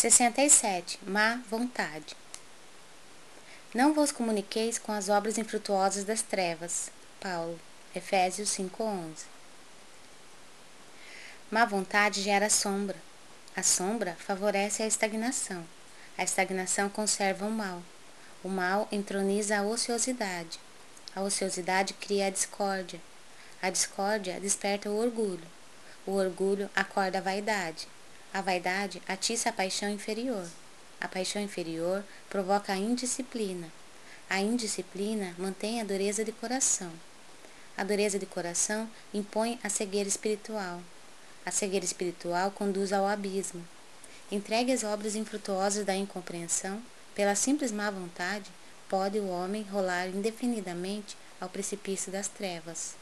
67. Má vontade. Não vos comuniqueis com as obras infrutuosas das trevas. Paulo, Efésios 5:11. Má vontade gera sombra. A sombra favorece a estagnação. A estagnação conserva o mal. O mal entroniza a ociosidade. A ociosidade cria a discórdia. A discórdia desperta o orgulho. O orgulho acorda a vaidade. A vaidade atiça a paixão inferior. A paixão inferior provoca a indisciplina. A indisciplina mantém a dureza de coração. A dureza de coração impõe a cegueira espiritual. A cegueira espiritual conduz ao abismo. Entregue às obras infrutuosas da incompreensão, pela simples má vontade, pode o homem rolar indefinidamente ao precipício das trevas.